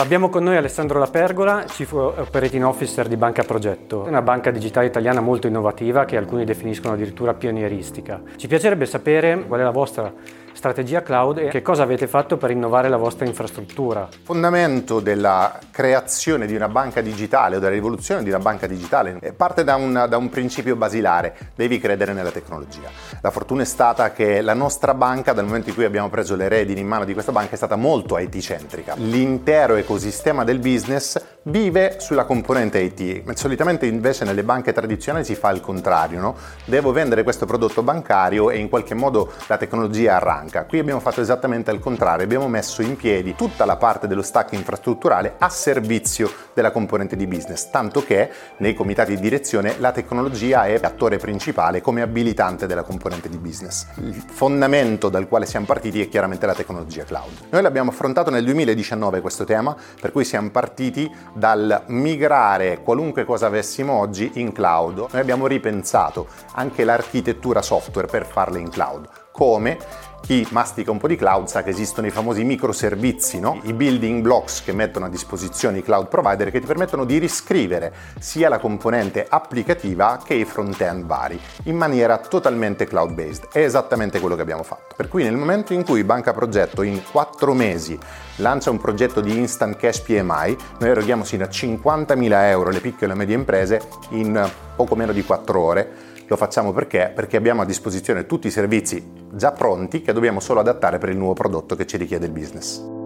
Abbiamo con noi Alessandro Lapergola, Chief Operating Officer di Banca Progetto, una banca digitale italiana molto innovativa che alcuni definiscono addirittura pionieristica. Ci piacerebbe sapere qual è la vostra strategia cloud e che cosa avete fatto per innovare la vostra infrastruttura. Fondamento della creazione di una banca digitale o della rivoluzione di una banca digitale parte da un, da un principio basilare, devi credere nella tecnologia. La fortuna è stata che la nostra banca, dal momento in cui abbiamo preso le redini in mano di questa banca, è stata molto IT-centrica. L'intero ecosistema del business vive sulla componente IT. Solitamente invece nelle banche tradizionali si fa il contrario, no? Devo vendere questo prodotto bancario e in qualche modo la tecnologia arranca. Qui abbiamo fatto esattamente il contrario, abbiamo messo in piedi tutta la parte dello stack infrastrutturale a servizio della componente di business, tanto che nei comitati di direzione la tecnologia è l'attore principale come abilitante della componente di business. Il fondamento dal quale siamo partiti è chiaramente la tecnologia cloud. Noi l'abbiamo affrontato nel 2019 questo tema, per cui siamo partiti dal migrare qualunque cosa avessimo oggi in cloud. Noi abbiamo ripensato anche l'architettura software per farle in cloud. Come? Chi mastica un po' di cloud sa che esistono i famosi microservizi, no? i building blocks che mettono a disposizione i cloud provider che ti permettono di riscrivere sia la componente applicativa che i front-end vari in maniera totalmente cloud based. È esattamente quello che abbiamo fatto. Per cui nel momento in cui Banca Progetto in 4 mesi lancia un progetto di instant cash PMI, noi eroghiamo sino a 50.000 euro alle piccole e medie imprese in poco meno di 4 ore lo facciamo perché? Perché abbiamo a disposizione tutti i servizi già pronti che dobbiamo solo adattare per il nuovo prodotto che ci richiede il business.